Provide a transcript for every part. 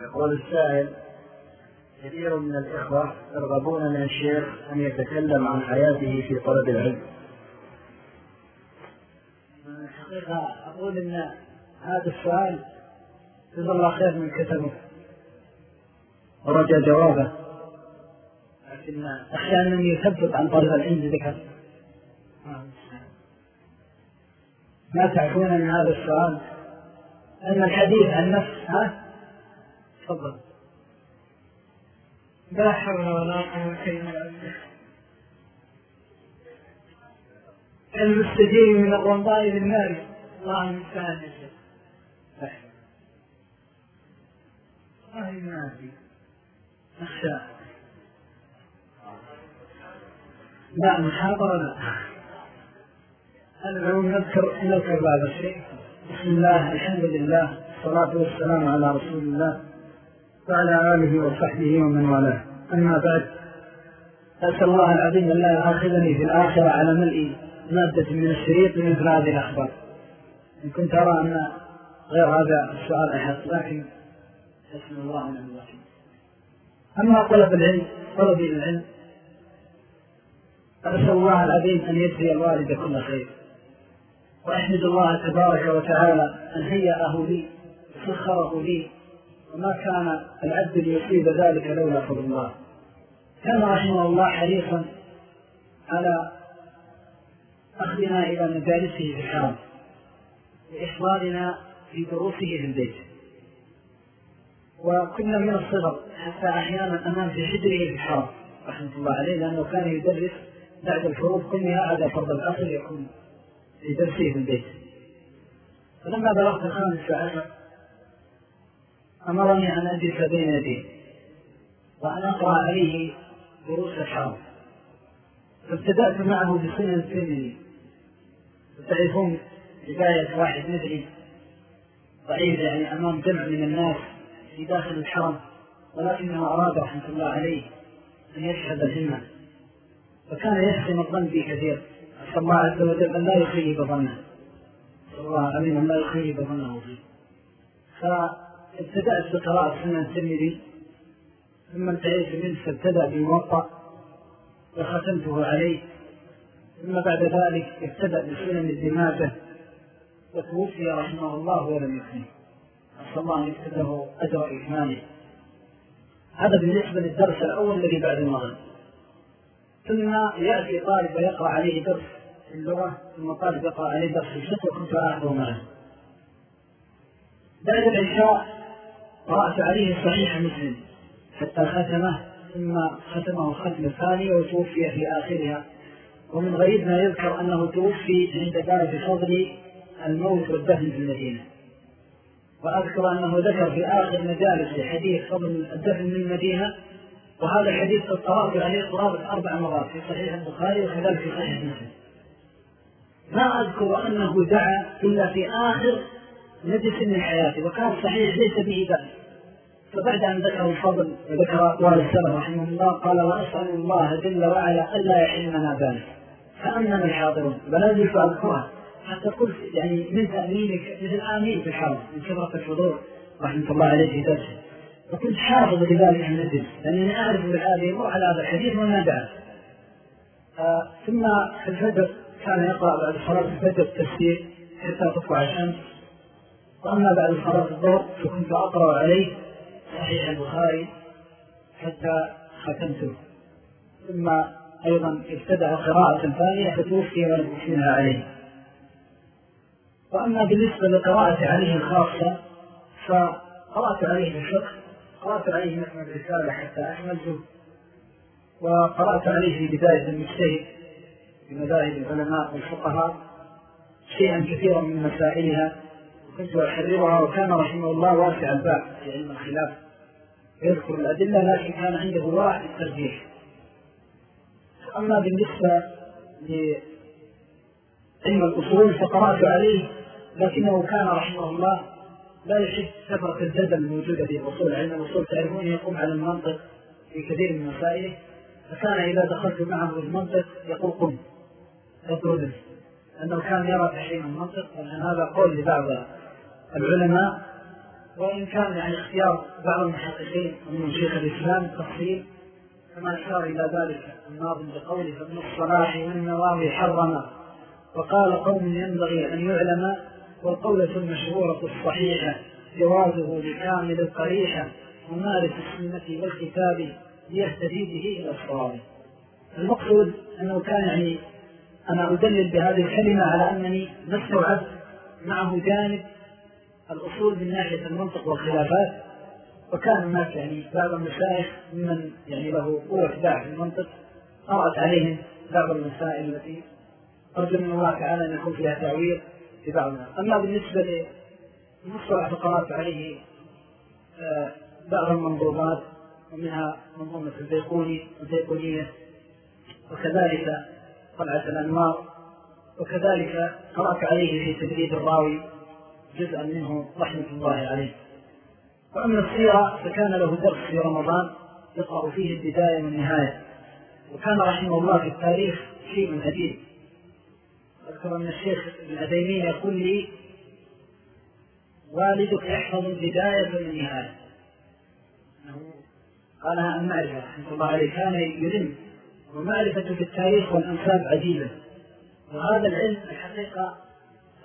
يقول السائل كثير من الإخوة يرغبون من الشيخ أن يتكلم عن حياته في طلب العلم. الحقيقة أقول أن هذا السؤال جزا الله خير من كتبه. ورجى جوابه. لكن أخشى أنني يثبت عن طلب العلم ذكر ما تعرفون من هذا السؤال؟ أن الحديث عن نفس ها؟ تفضل. لا حول ولا قوة إلا بالله. المستجيب من الرمضاء بالنار الله المستعان. والله ما في أخشى لا محاضرة لا. أنا نذكر نذكر بعض الشيء. بسم الله الحمد لله والصلاة والسلام على رسول الله. وعلى آله وصحبه ومن والاه. أما بعد أسأل الله العظيم أن لا يؤاخذني في الآخرة على ملء مادة من الشريط مثل هذه الأخبار. إن كنت أرى أن غير هذا السؤال أحد لكن حسن الله من الوحيد أما طلب العلم طلب العلم أسأل الله العظيم أن يجزي الوالد كل خير. وأحمد الله تبارك وتعالى أن هيأه لي وسخره لي وما كان العبد ليصيب ذلك لولا فضل الله. كان رحمه الله حريصا على أخذنا إلى مجالسه في الحرم لإحضارنا في دروسه في البيت. وكنا من الصغر حتى أحيانا أمام في حجره في الحرم رحمة الله عليه لأنه كان يدرس بعد الفروض كلها على فرض الأصل يكون في درسه في البيت. فلما بلغت الخامس عشر أمرني أن أجلس بين يديه وأن أقرأ عليه دروس الحرم فابتدأت معه بسنة الترمذي. وتعرفون بداية واحد مدري ضعيف يعني أمام جمع من الناس في داخل الحرم ولكنه أراد رحمة الله عليه أن يشهد الهمة. فكان يحسن الظن بي كثير. أسأل الله عز وجل أن لا يخيب ظنه. أسأل الله العظيم أن لا يخيب ظنه فيه. فابتدأت بقراءة سنة الترمذي ثم انتهيت منه فابتدأ بالموطأ وختمته عليه. ثم بعد ذلك ابتدأ بسنن الدماغة وتوفي رحمه الله ولم يكمل أسأل الله أن يكتبه أجر إكماله هذا بالنسبة للدرس الأول الذي بعد المغرب. ثم يأتي طالب ويقرأ عليه درس في اللغة ثم طالب يقرأ عليه درس في الفقه وكنت آخذه معه بعد العشاء قرأت عليه صحيح مسلم حتى ختمه ثم ختمه الختم الثاني وتوفي في آخرها. ومن غريب ما يذكر أنه توفي عند باب فضل الموت والدفن في المدينة. وأذكر أنه ذكر في آخر مجالس حديث فضل الدفن من المدينة وهذا الحديث قد قرأت عليه قرابة أربع مرات في صحيح البخاري وكذلك في صحيح مسلم. ما أذكر أنه دعا إلا في آخر نجس من حياته وكان صحيح ليس به بأس فبعد أن ذكر الفضل وذكر أقوال السلف رحمه الله قال وأسأل الله جل وعلا ألا يحرمنا ذلك. فأمن الحاضرون. ولا زلت أذكرها حتى قلت يعني من تأمينك؟ مثل آمين في الحرم من كثرة الحضور رحمة الله عليه في درسه. فكنت حافظ لذلك النجم لأنني أعرف بالهذه روح على هذا الحديث وما دعا آه ثم في الفجر كان يقرأ بعد صلاة الفجر التفسير حتى تطلع الشمس. وأما بعد صلاة الظهر فكنت أقرأ عليه. صحيح البخاري حتى ختمته. ثم أيضا ابتدأ قراءة ثانية فتوفي أكملها عليه. وأما بالنسبة لقراءة عليه الخاصة فقرأت عليه الفقه قرأت عليه نحن الرسالة حتى أحملته وقرأت عليه في بداية المجتهد في مذاهب العلماء والفقهاء شيئا كثيرا من مسائلها وكنت أحررها وكان رحمه الله واسع الباب في علم الخلاف. يذكر الأدلة لكن كان عنده واحد الترجيح. أما بالنسبة لعلم الأصول فقرأت عليه لكنه كان رحمه الله لا يحب كثرة الجدل الموجودة في الأصول علم الأصول تعرفون يقوم على المنطق في كثير من مسائله فكان إذا دخلت معه في المنطق يقول قم اطرده لأنه كان يرى تحريم المنطق وأن هذا قول لبعض العلماء وإن كان يعني اختيار بعض المحققين من شيخ الإسلام التفصيل كما أشار إلى ذلك الناظم بقوله فابن الصلاح والنواوي حرم وقال قوم ينبغي أن يعلم والقولة المشهورة الصحيحة جوازه لكامل القريحة ومارس السنة والكتاب ليهتدي به إلى الصواب المقصود أنه كان يعني أنا أدلل بهذه الكلمة على أنني ما استوعبت معه جانب الأصول من ناحية المنطق والخلافات وكان هناك يعني بعض المشايخ ممن يعني له قوة باع في المنطق قرأت عليهم بعض المسائل التي أرجو من الله تعالى أن يكون فيها تعويض في بعضها. أما بالنسبة لمصطلح فقرات عليه آه، بعض المنظومات ومنها منظومة البيقوني والبيقونية وكذلك طلعة الأنوار وكذلك قرأت عليه في تدريب الراوي جزءا منه رحمة الله عليه. وأما السيرة فكان له درس في رمضان يقرأ فيه البداية والنهاية. وكان رحمه الله في التاريخ شيء عديد أذكر أن الشيخ العديمين يقول لي والدك يحفظ البداية والنهاية. قالها عن معرفة رحمة الله عليه كان يلم ومعرفة في التاريخ والأنساب عجيبة. وهذا العلم الحقيقة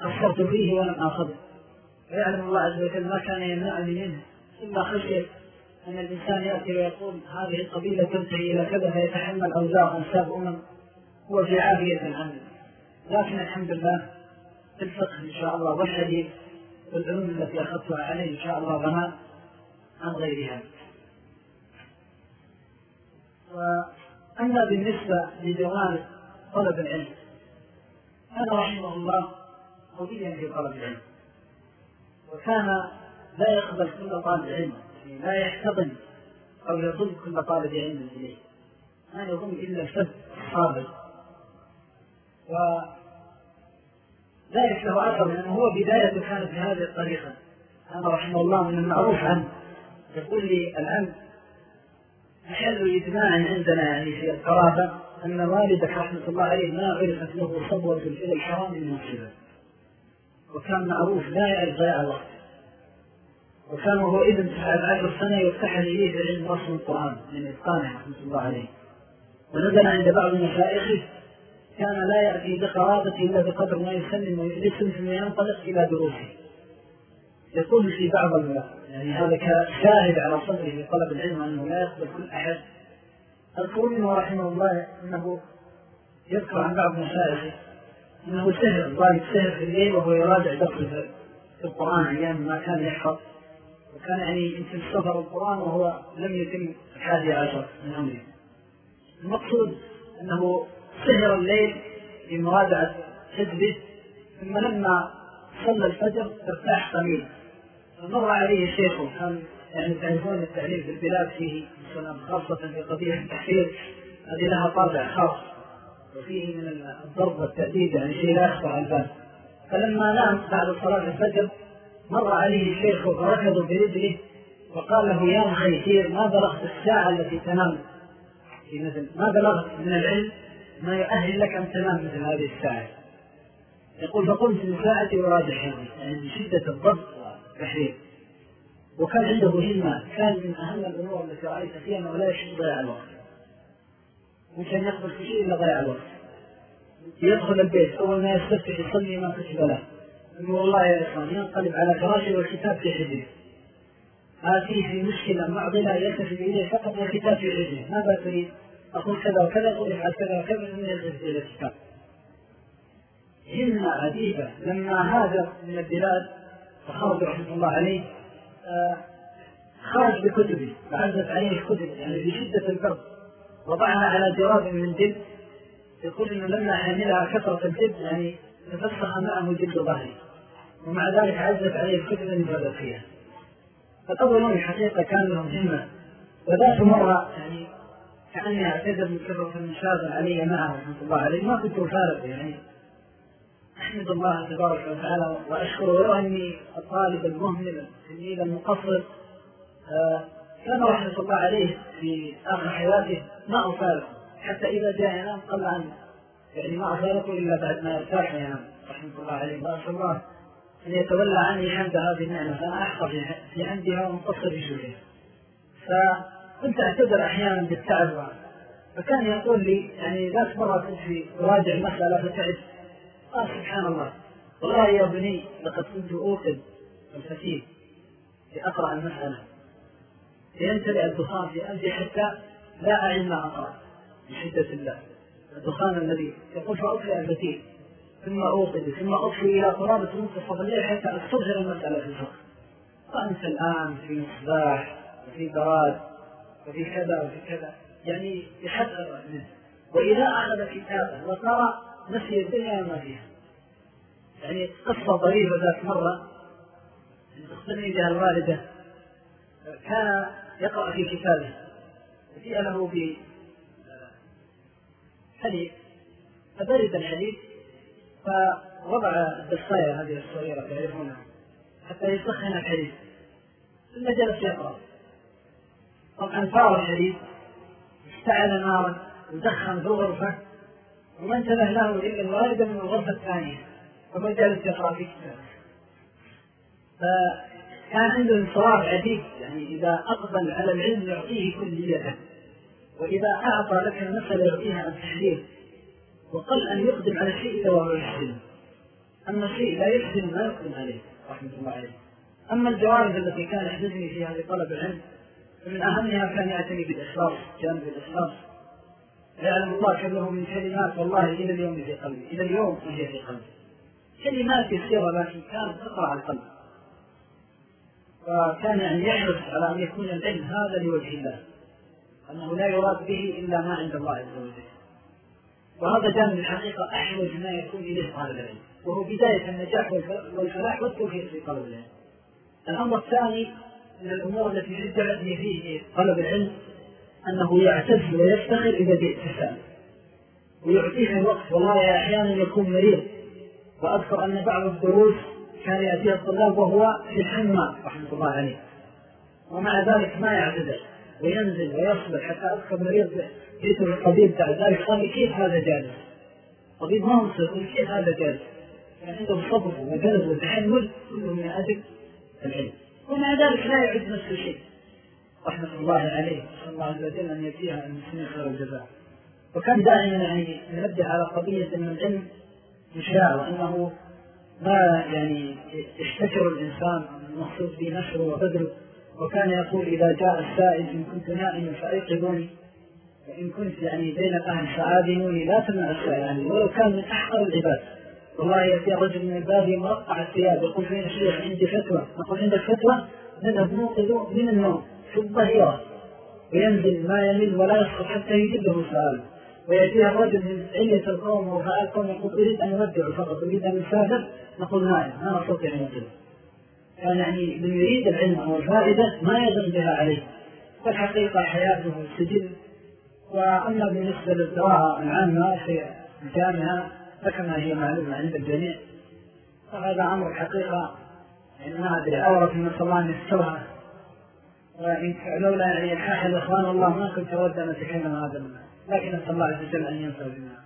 قصرت فيه ولم آخذه. ويعلم الله عز وجل ما كان يمنعني منه. إلا خشية أن الإنسان يأتي ويقول هذه القبيلة تنتهي إلى كذا فيتحمل أوزار أنساب أمم هو في عافية عنه لكن الحمد لله في الفقه إن شاء الله والحديث والعلوم التي أخذتها عليه إن شاء الله غناء عن غيرها. وأما بالنسبة لجوانب طلب العلم كان رحمه الله قويا في طلب العلم. وكان لا يقبل كل طالب علم يعني لا يحتضن أو يظن كل طالب علم إليه. ما يظن إلا الفد الصابر وذلك له أثر لأنه هو بداية كانت بهذه الطريقة. أنا رحمه الله من المعروف عنه يقول لي الآن محل إجماع عندنا يعني في القرابة أن والدك رحمة الله عليه ما عرفت له صبوة إلى الحرام من مصيبة وكان معروف لا يعرف ضياع الوقت. وكان وهو ابن تسعة عشر سنة يفتح إليه في علم رسم القرآن من إتقانه رحمة الله عليه. ونزل عند بعض مشايخه كان لا يأتي بقرابة إلا بقدر ما يسلم ويجلسهم ثم ينطلق إلى دروسه. يقول في بعض يعني هذا كشاهد على صدره في طلب العلم أنه لا يقبل كل أحد. أذكر منه رحمه الله أنه يذكر عن بعض مشايخه أنه سهر ضايق سهر في الليل وهو يراجع درسه في القرآن أيام ما كان يحفظ. وكان يعني يمكن سفر القرآن وهو لم يتم الحادي عشر من عمره. المقصود أنه سهر الليل في مراجعة حزبه ثم لما صلى الفجر ارتاح قليلا. فمر عليه شيخه كان يعني تعرفون التعليم في البلاد فيه مثلا خاصة في قضية التحرير هذه لها طابع خاص. وفيه من الضرب والتأديب يعني شيء لا يخطر على البال. فلما نام بعد صلاة الفجر مر عليه الشيخ فركض برجله وقال له يا مخيسير ما بلغت الساعة التي تنام؟ في مثل ما بلغت من العلم ما يؤهل لك أن تنام مثل هذه الساعة. يقول فقمت من ساعتي وراجع يعني من شدة الضبط والتحرير وكان عنده همة كان من أهم الأمور التي رأيت فيها أنه لا يشد ضياع الوقت. مش أن يقبل في شيء إلا ضياع الوقت. يدخل البيت أول ما يستفتح يصلي ما كتب له يقول والله يا إخوان ينقلب على فراشه والكتاب في حجره. آتيه في مشكلة معضلة يلتفت إليه فقط والكتاب في حجره. ماذا تريد؟ أقول كذا وكذا أقول افعل كذا وكذا ثم يلتفت إلى الكتاب؟ همة عجيبة لما هاجر من البلاد وخرج رحمة الله عليه آه خرج بكتبه فعزت عليه الكتب يعني بشدة البرد وضعها على جراب من جلد يقول انه لما حملها كثرة الجلد يعني تفسخ معه جلد ظهري. ومع ذلك عزت عليه الكتب المفرد فيها. فالأول يوم الحقيقة كان لهم همة. وذات مرة يعني كأني أعتذر من كثرة المشاغل علي معه رحمة الله عليه. ما كنت أفارق يعني. أحمد الله تبارك وتعالى وأشكره ولو أني الطالب المهمل التلميذ المقصر. آه، كان رحمة الله عليه في آخر حياته ما أفارقه حتى إذا جاء ينام قل عن يعني ما أفارقه إلا بعد ما يرتاح ينام رحمة الله عليه. وأسأل الله. أن يتولى عني حمد هذه النعمة فأنا أحفظ بعندها ومقصر بجودها فكنت أعتذر أحيانا بالتعب. فكان يقول لي يعني ذات مرة كنت في أراجع المسألة فتعب. قال سبحان الله. والله يا بني لقد كنت أوقد الفتيل لأقرأ المسألة. ليمتلئ الدخان في أنفي حتى لا أعلم ما أقرأ من شدة الله. الدخان الذي يقول فأطلع الفتيل ثم أوقد ثم أطفي إلى قرابة منتصف الليل حتى أستظهر المسألة في الفقه. فأنت الآن في مصباح وفي براد وفي كذا وفي كذا. يعني يحذر منه. وإذا أخذ كتابه وقرأ نسي الدنيا وما فيها. يعني قصة ظريفة ذات مرة. تخبرني بها الوالدة كان يقرأ في كتابه. جيء له بحليب فبرد الحليب فوضع الدصاية هذه الصغيرة تعرفونها حتى يسخن الحليب ثم جلس يقرأ. طبعا صار الحليب اشتعل نارا ودخن في الغرفة وما انتبه له إلا الوالدة من الغرفة الثانية. وهو جالس يقرأ في كتابه. فكان عنده انصراف عجيب يعني إذا أقبل على العلم يعطيه كليته وإذا أعطى لك المسألة يعطيها التحليل وقل أن يقدم على الشيء إذا وهو يحسن أما الشيء لا يحسن ما يقدم عليه رحمة الله عليه. أما الجوانب التي كان يحدثني فيها لطلب العلم فمن أهمها كان يعتني بالإخلاص جانب الإخلاص يعلم الله كم له من كلمات والله إلى اليوم في قلبي إلى اليوم هي في قلبي. كلمات يسيرة لكن كانت تقرأ القلب. وكان يعني يحرص على أن يكون العلم هذا لوجه الله أنه لا يراد به إلا ما عند الله عز وجل. وهذا جانب الحقيقة أحوج ما يكون إليه طالب العلم. وهو بداية النجاح والفلاح والتوفيق في طلب العلم. الأمر الثاني من الأمور التي شجعتني فيه طلب العلم أنه يعتز ويفتخر إذا تسأل ويعطيه الوقت والله أحيانا يكون مريض. وأذكر أن بعض الدروس كان يأتيها الطلاب وهو في الحمى رحمة الله عليه. ومع ذلك ما يعتذر وينزل ويصبر حتى أذكر مريض جئت للطبيب بعد ذلك قال لي كيف هذا جالس؟ الطبيب ما هو يقول كيف هذا جالس؟ كان عنده الصبر والجلد والتحمل كله من أجل العلم. ومع ذلك لا يعد نفسه شيء. رحمة الله عليه. نسأل الله عز وجل أن يجزيها المسلمين خير الجزاء. وكان دائما يعني ينبه على قضية أن العلم مشاع وأنه ما يعني يشتكر الإنسان المقصود به نشره وبذله وكان يقول إذا جاء السائل إن كنت نائما فأيقظوني وإن كنت يعني بين الأهل فآذنوني لا تمنع السائل يعني ولو كان من أحقر العباد. والله يأتي رجل من الباب مرقع الثياب يقول فين الشيخ عندي فتوى نقول عندك فتوى؟ نذهب نوقظ من النوم في الظهيرة وينزل ما يمل ولا يسقط حتى يجد له سؤال. ويأتيها الرجل من علة القوم وفاء القوم يقول أريد أن أودع فقط أريد أن أسافر نقول نعم أنا أستطيع أن يقول كان يعني من يريد العلم أو الفائدة ما يظن بها عليه. فالحقيقة حياته سجن. وأما بالنسبة للقراءة العامة في الجامعة فكما هي معلومة عند الجميع فهذا أمر حقيقة. يعني ما أدري أورث من الله أن يستوعب لولا يعني الحاح الإخوان الله ما كنت أود أن أتكلم هذا لكن أسأل الله عز وجل أن ينفع بنا